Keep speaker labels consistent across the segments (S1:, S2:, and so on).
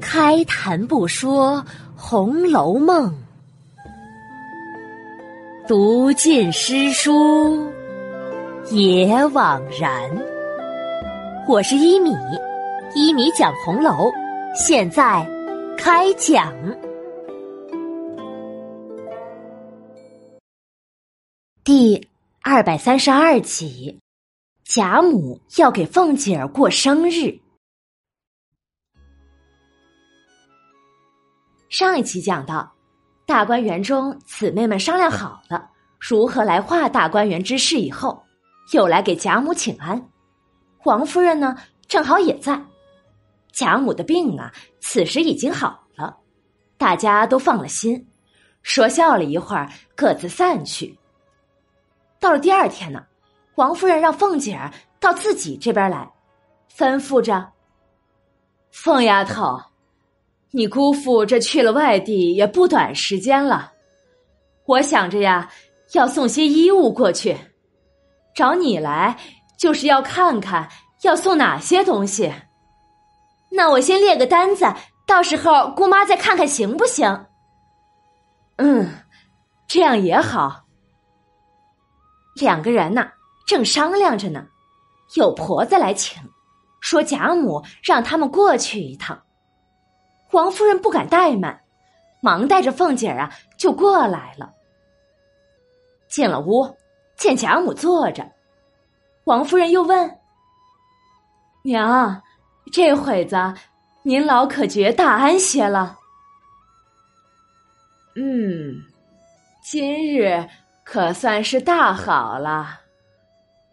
S1: 开谈不说《红楼梦》，读尽诗书也枉然。我是一米，一米讲红楼，现在开讲。第二百三十二集，贾母要给凤姐儿过生日。上一期讲到，大观园中姊妹们商量好了如何来化大观园之事，以后又来给贾母请安。王夫人呢，正好也在。贾母的病啊，此时已经好了，大家都放了心，说笑了一会儿，各自散去。到了第二天呢，王夫人让凤姐儿到自己这边来，吩咐着：“凤丫头。”你姑父这去了外地也不短时间了，我想着呀，要送些衣物过去，找你来就是要看看要送哪些东西。那我先列个单子，到时候姑妈再看看行不行？嗯，这样也好。两个人呢，正商量着呢，有婆子来请，说贾母让他们过去一趟。王夫人不敢怠慢，忙带着凤姐儿啊就过来了。进了屋，见贾母坐着，王夫人又问：“娘，这会子您老可觉大安些了？”“嗯，今日可算是大好了。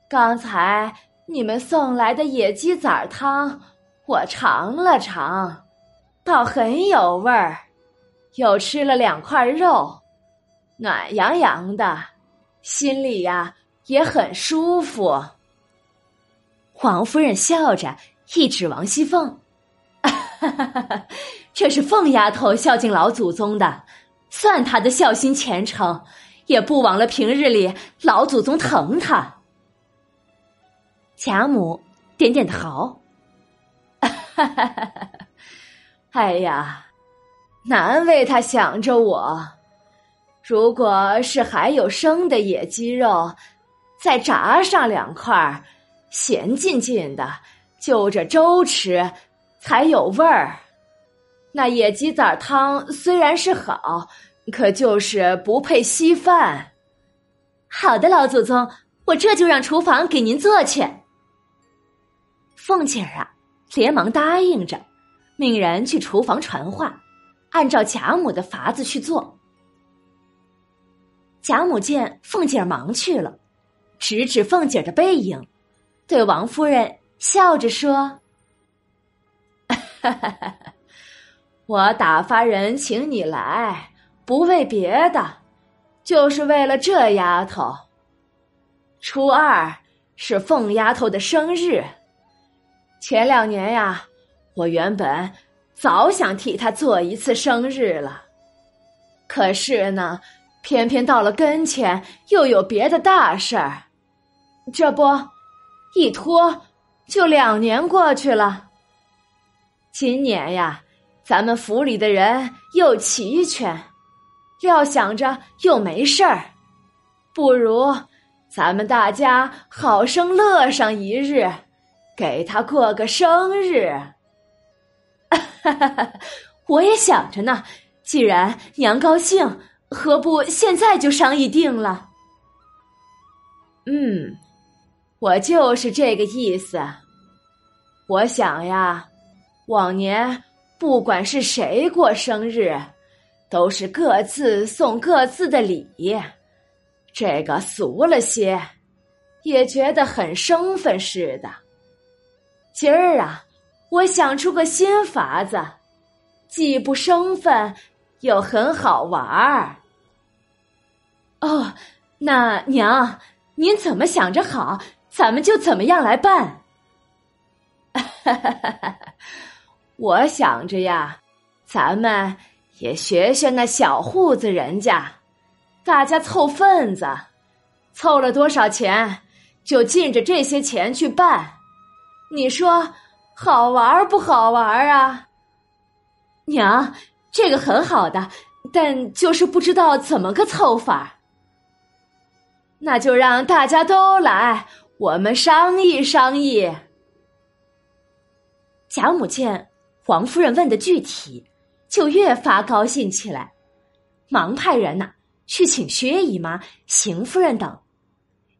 S1: 刚才你们送来的野鸡仔汤，我尝了尝。”倒很有味儿，又吃了两块肉，暖洋洋的，心里呀也很舒服。王夫人笑着一指王熙凤：“ 这是凤丫头孝敬老祖宗的，算她的孝心虔诚，也不枉了平日里老祖宗疼她。”贾母点点头。哈 哈哎呀，难为他想着我。如果是还有生的野鸡肉，再炸上两块，咸浸浸的，就着粥吃才有味儿。那野鸡仔汤虽然是好，可就是不配稀饭。好的，老祖宗，我这就让厨房给您做去。凤姐儿啊，连忙答应着。命人去厨房传话，按照贾母的法子去做。贾母见凤姐儿忙去了，指指凤姐儿的背影，对王夫人笑着说：“ 我打发人请你来，不为别的，就是为了这丫头。初二是凤丫头的生日，前两年呀。”我原本早想替他做一次生日了，可是呢，偏偏到了跟前又有别的大事儿，这不一拖就两年过去了。今年呀，咱们府里的人又齐全，料想着又没事儿，不如咱们大家好生乐上一日，给他过个生日。哈哈哈！我也想着呢。既然娘高兴，何不现在就商议定了？嗯，我就是这个意思。我想呀，往年不管是谁过生日，都是各自送各自的礼，这个俗了些，也觉得很生分似的。今儿啊。我想出个新法子，既不生分，又很好玩儿。哦，那娘，您怎么想着好，咱们就怎么样来办。我想着呀，咱们也学学那小户子人家，大家凑份子，凑了多少钱，就尽着这些钱去办。你说？好玩不好玩啊？娘，这个很好的，但就是不知道怎么个凑法。那就让大家都来，我们商议商议。贾母见王夫人问的具体，就越发高兴起来，忙派人呐去请薛姨妈、邢夫人等，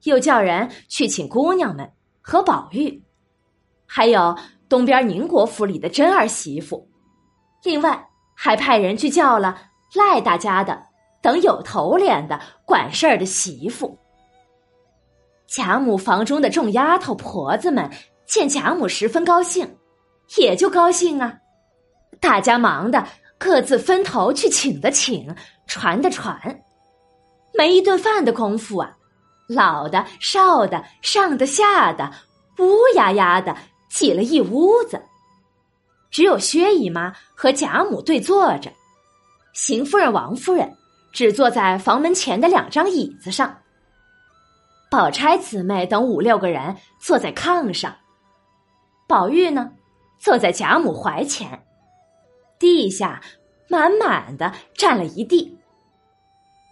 S1: 又叫人去请姑娘们和宝玉，还有东边宁国府里的真儿媳妇，另外还派人去叫了赖大家的等有头脸的管事儿的媳妇。贾母房中的众丫头婆子们见贾母十分高兴，也就高兴啊。大家忙的各自分头去请的请，传的传，没一顿饭的功夫啊，老的少的上的下的乌压压的挤了一屋子，只有薛姨妈和贾母对坐着，邢夫人、王夫人只坐在房门前的两张椅子上。宝钗姊妹等五六个人坐在炕上，宝玉呢，坐在贾母怀前，地下满满的占了一地。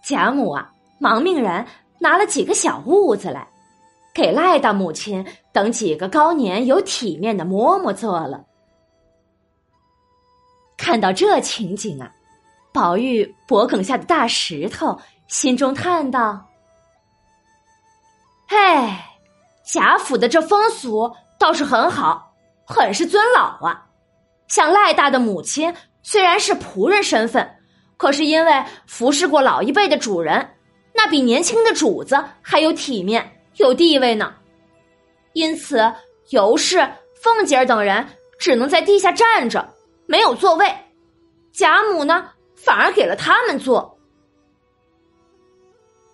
S1: 贾母啊，忙命人拿了几个小屋子来，给赖大母亲等几个高年有体面的嬷嬷做了。看到这情景啊，宝玉脖梗下的大石头心中叹道。哎，贾府的这风俗倒是很好，很是尊老啊。像赖大的母亲虽然是仆人身份，可是因为服侍过老一辈的主人，那比年轻的主子还有体面、有地位呢。因此，尤氏、凤姐等人只能在地下站着，没有座位。贾母呢，反而给了他们坐。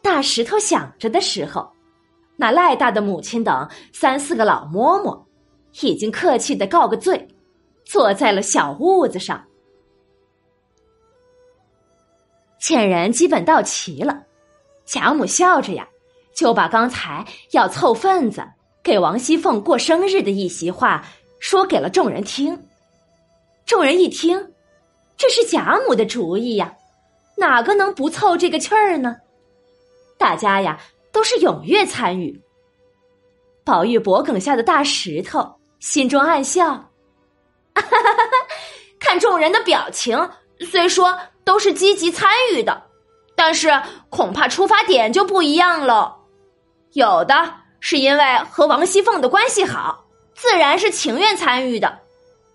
S1: 大石头想着的时候。那赖大的母亲等三四个老嬷嬷，已经客气的告个罪，坐在了小屋子上。见人基本到齐了，贾母笑着呀，就把刚才要凑份子给王熙凤过生日的一席话说给了众人听。众人一听，这是贾母的主意呀，哪个能不凑这个气儿呢？大家呀。都是踊跃参与。宝玉脖梗下的大石头心中暗笑，看众人的表情，虽说都是积极参与的，但是恐怕出发点就不一样了。有的是因为和王熙凤的关系好，自然是情愿参与的；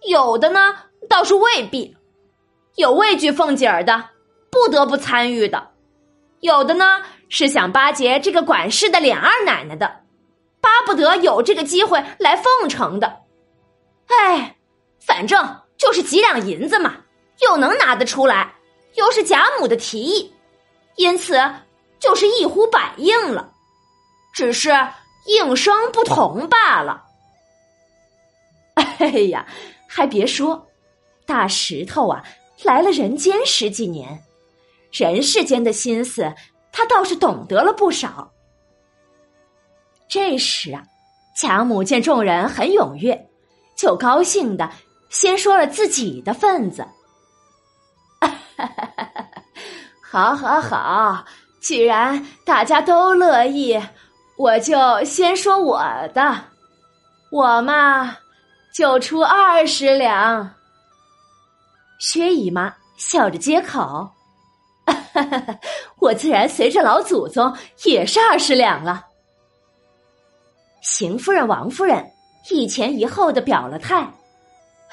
S1: 有的呢，倒是未必，有畏惧凤姐儿的，不得不参与的；有的呢。是想巴结这个管事的琏二奶奶的，巴不得有这个机会来奉承的。哎，反正就是几两银子嘛，又能拿得出来，又是贾母的提议，因此就是一呼百应了，只是应声不同罢了。哎呀，还别说，大石头啊，来了人间十几年，人世间的心思。他倒是懂得了不少。这时啊，贾母见众人很踊跃，就高兴的先说了自己的份子。好，好，好！既然大家都乐意，我就先说我的。我嘛，就出二十两。薛姨妈笑着接口。我自然随着老祖宗也是二十两了。邢夫人、王夫人一前一后的表了态。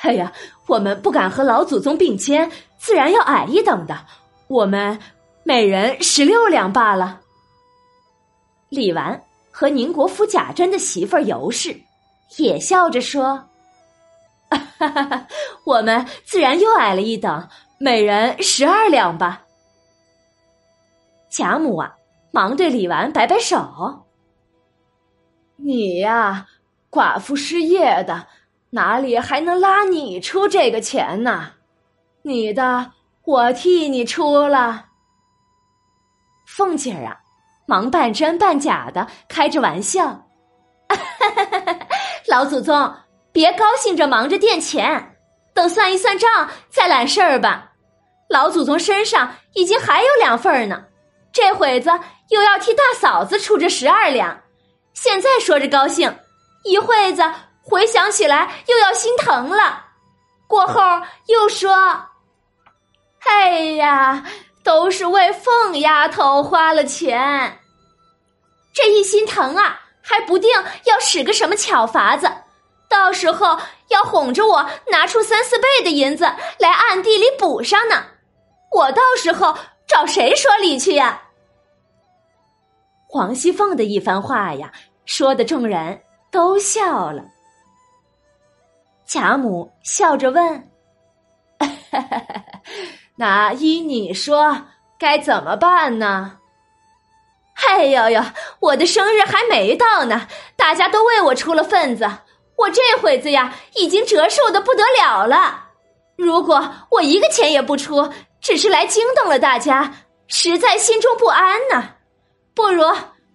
S1: 哎呀，我们不敢和老祖宗并肩，自然要矮一等的。我们每人十六两罢了。李纨和宁国府贾珍的媳妇儿尤氏也笑着说：“ 我们自然又矮了一等，每人十二两吧。”贾母啊，忙对李纨摆摆手：“你呀，寡妇失业的，哪里还能拉你出这个钱呢？你的我替你出了。”凤姐儿啊，忙半真半假的开着玩笑：“ 老祖宗，别高兴着忙着垫钱，等算一算账再揽事儿吧。老祖宗身上已经还有两份呢，这会子又要替大嫂子出这十二两，现在说着高兴，一会子回想起来又要心疼了。过后又说：“哎呀，都是为凤丫头花了钱。”这一心疼啊，还不定要使个什么巧法子，到时候要哄着我拿出三四倍的银子来暗地里补上呢。我到时候找谁说理去呀？黄熙凤的一番话呀，说的众人都笑了。贾母笑着问：“那依你说，该怎么办呢？”哎呦呦！我的生日还没到呢，大家都为我出了份子，我这会子呀，已经折寿的不得了了。如果我一个钱也不出，只是来惊动了大家，实在心中不安呢。不如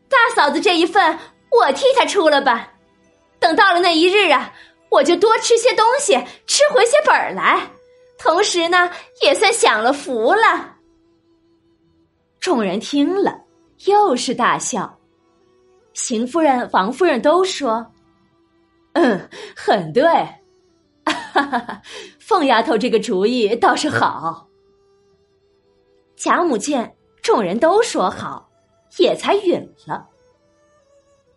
S1: 大嫂子这一份，我替她出了吧。等到了那一日啊，我就多吃些东西，吃回些本儿来，同时呢，也算享了福了。众人听了。又是大笑，邢夫人、王夫人都说：“嗯，很对，哈哈哈，凤丫头这个主意倒是好。”贾母见众人都说好，也才允了。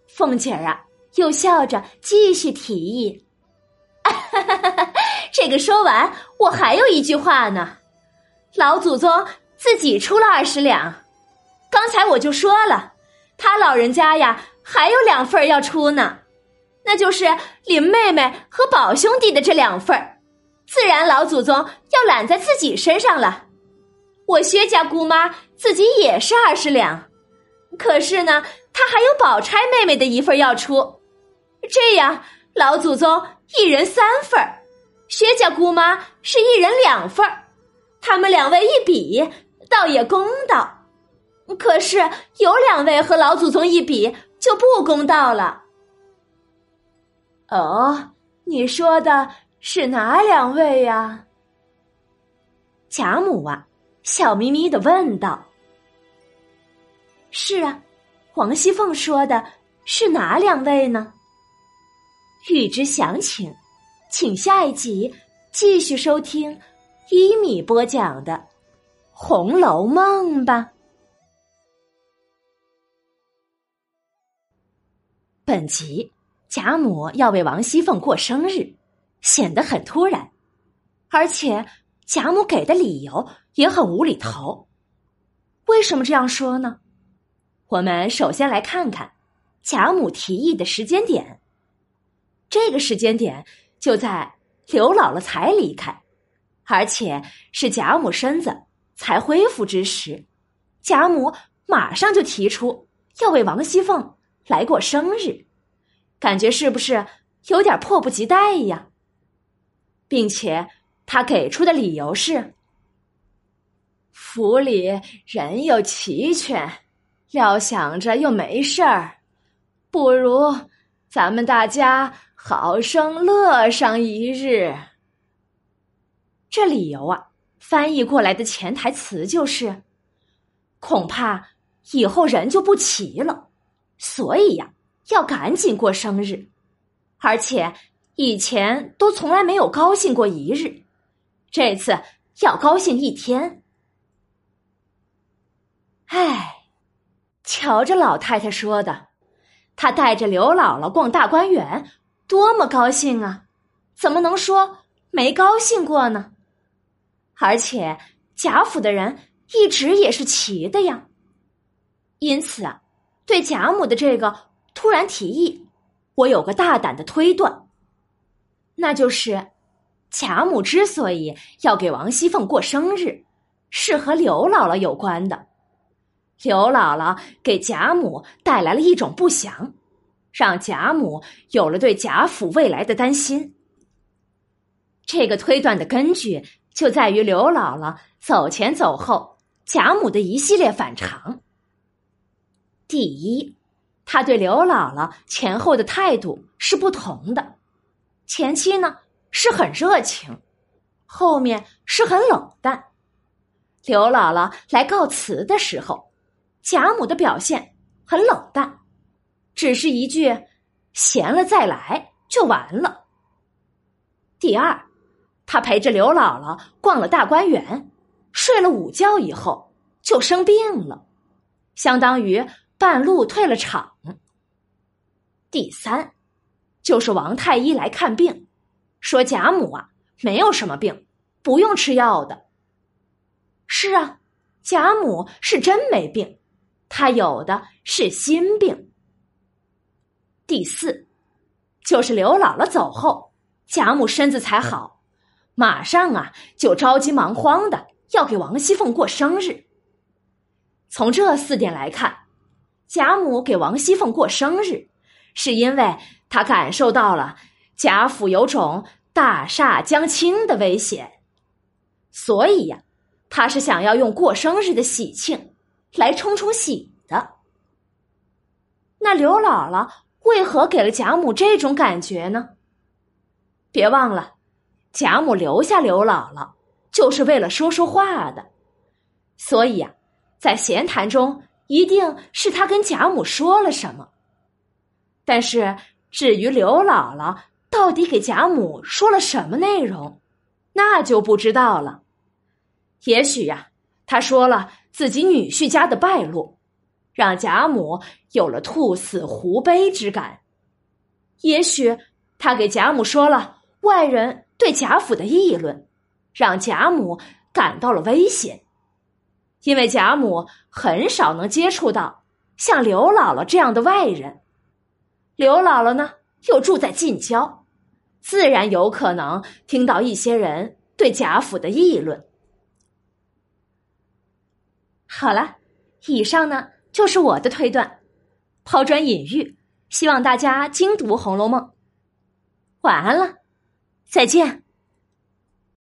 S1: 凤姐儿啊，又笑着继续提议：“哈哈哈，这个说完，我还有一句话呢。老祖宗自己出了二十两。”刚才我就说了，他老人家呀还有两份要出呢，那就是林妹妹和宝兄弟的这两份自然老祖宗要揽在自己身上了。我薛家姑妈自己也是二十两，可是呢，她还有宝钗妹妹的一份要出，这样老祖宗一人三份薛家姑妈是一人两份儿他们两位一比，倒也公道。可是有两位和老祖宗一比就不公道了。哦，你说的是哪两位呀？贾母啊，笑眯眯的问道。是啊，黄熙凤说的是哪两位呢？欲知详情，请下一集继续收听一米播讲的《红楼梦》吧。本集贾母要为王熙凤过生日，显得很突然，而且贾母给的理由也很无厘头。为什么这样说呢？我们首先来看看贾母提议的时间点。这个时间点就在刘姥姥才离开，而且是贾母身子才恢复之时，贾母马上就提出要为王熙凤。来过生日，感觉是不是有点迫不及待呀？并且他给出的理由是：府里人又齐全，料想着又没事儿，不如咱们大家好生乐上一日。这理由啊，翻译过来的潜台词就是：恐怕以后人就不齐了。所以呀，要赶紧过生日，而且以前都从来没有高兴过一日，这次要高兴一天。哎，瞧着老太太说的，她带着刘姥姥逛大观园，多么高兴啊！怎么能说没高兴过呢？而且贾府的人一直也是齐的呀，因此啊。对贾母的这个突然提议，我有个大胆的推断，那就是贾母之所以要给王熙凤过生日，是和刘姥姥有关的。刘姥姥给贾母带来了一种不祥，让贾母有了对贾府未来的担心。这个推断的根据就在于刘姥姥走前走后，贾母的一系列反常。第一，他对刘姥姥前后的态度是不同的。前期呢是很热情，后面是很冷淡。刘姥姥来告辞的时候，贾母的表现很冷淡，只是一句“闲了再来”就完了。第二，他陪着刘姥姥逛了大观园，睡了午觉以后就生病了，相当于半路退了场。第三，就是王太医来看病，说贾母啊没有什么病，不用吃药的。是啊，贾母是真没病，她有的是心病。第四，就是刘姥姥走后。贾母身子才好，马上啊就着急忙慌的要给王熙凤过生日。从这四点来看，贾母给王熙凤过生日，是因为她感受到了贾府有种大厦将倾的危险，所以呀，她是想要用过生日的喜庆来冲冲喜的。那刘姥姥为何给了贾母这种感觉呢？别忘了，贾母留下刘姥姥，就是为了说说话的，所以呀，在闲谈中一定是他跟贾母说了什么。但是至于刘姥姥到底给贾母说了什么内容，那就不知道了。也许呀，他说了自己女婿家的败落，让贾母有了兔死狐悲之感；也许他给贾母说了。外人对贾府的议论，让贾母感到了危险，因为贾母很少能接触到像刘姥姥这样的外人。刘姥姥呢，又住在近郊，自然有可能听到一些人对贾府的议论。好了，以上呢就是我的推断，抛砖引玉，希望大家精读《红楼梦》。晚安了。再见。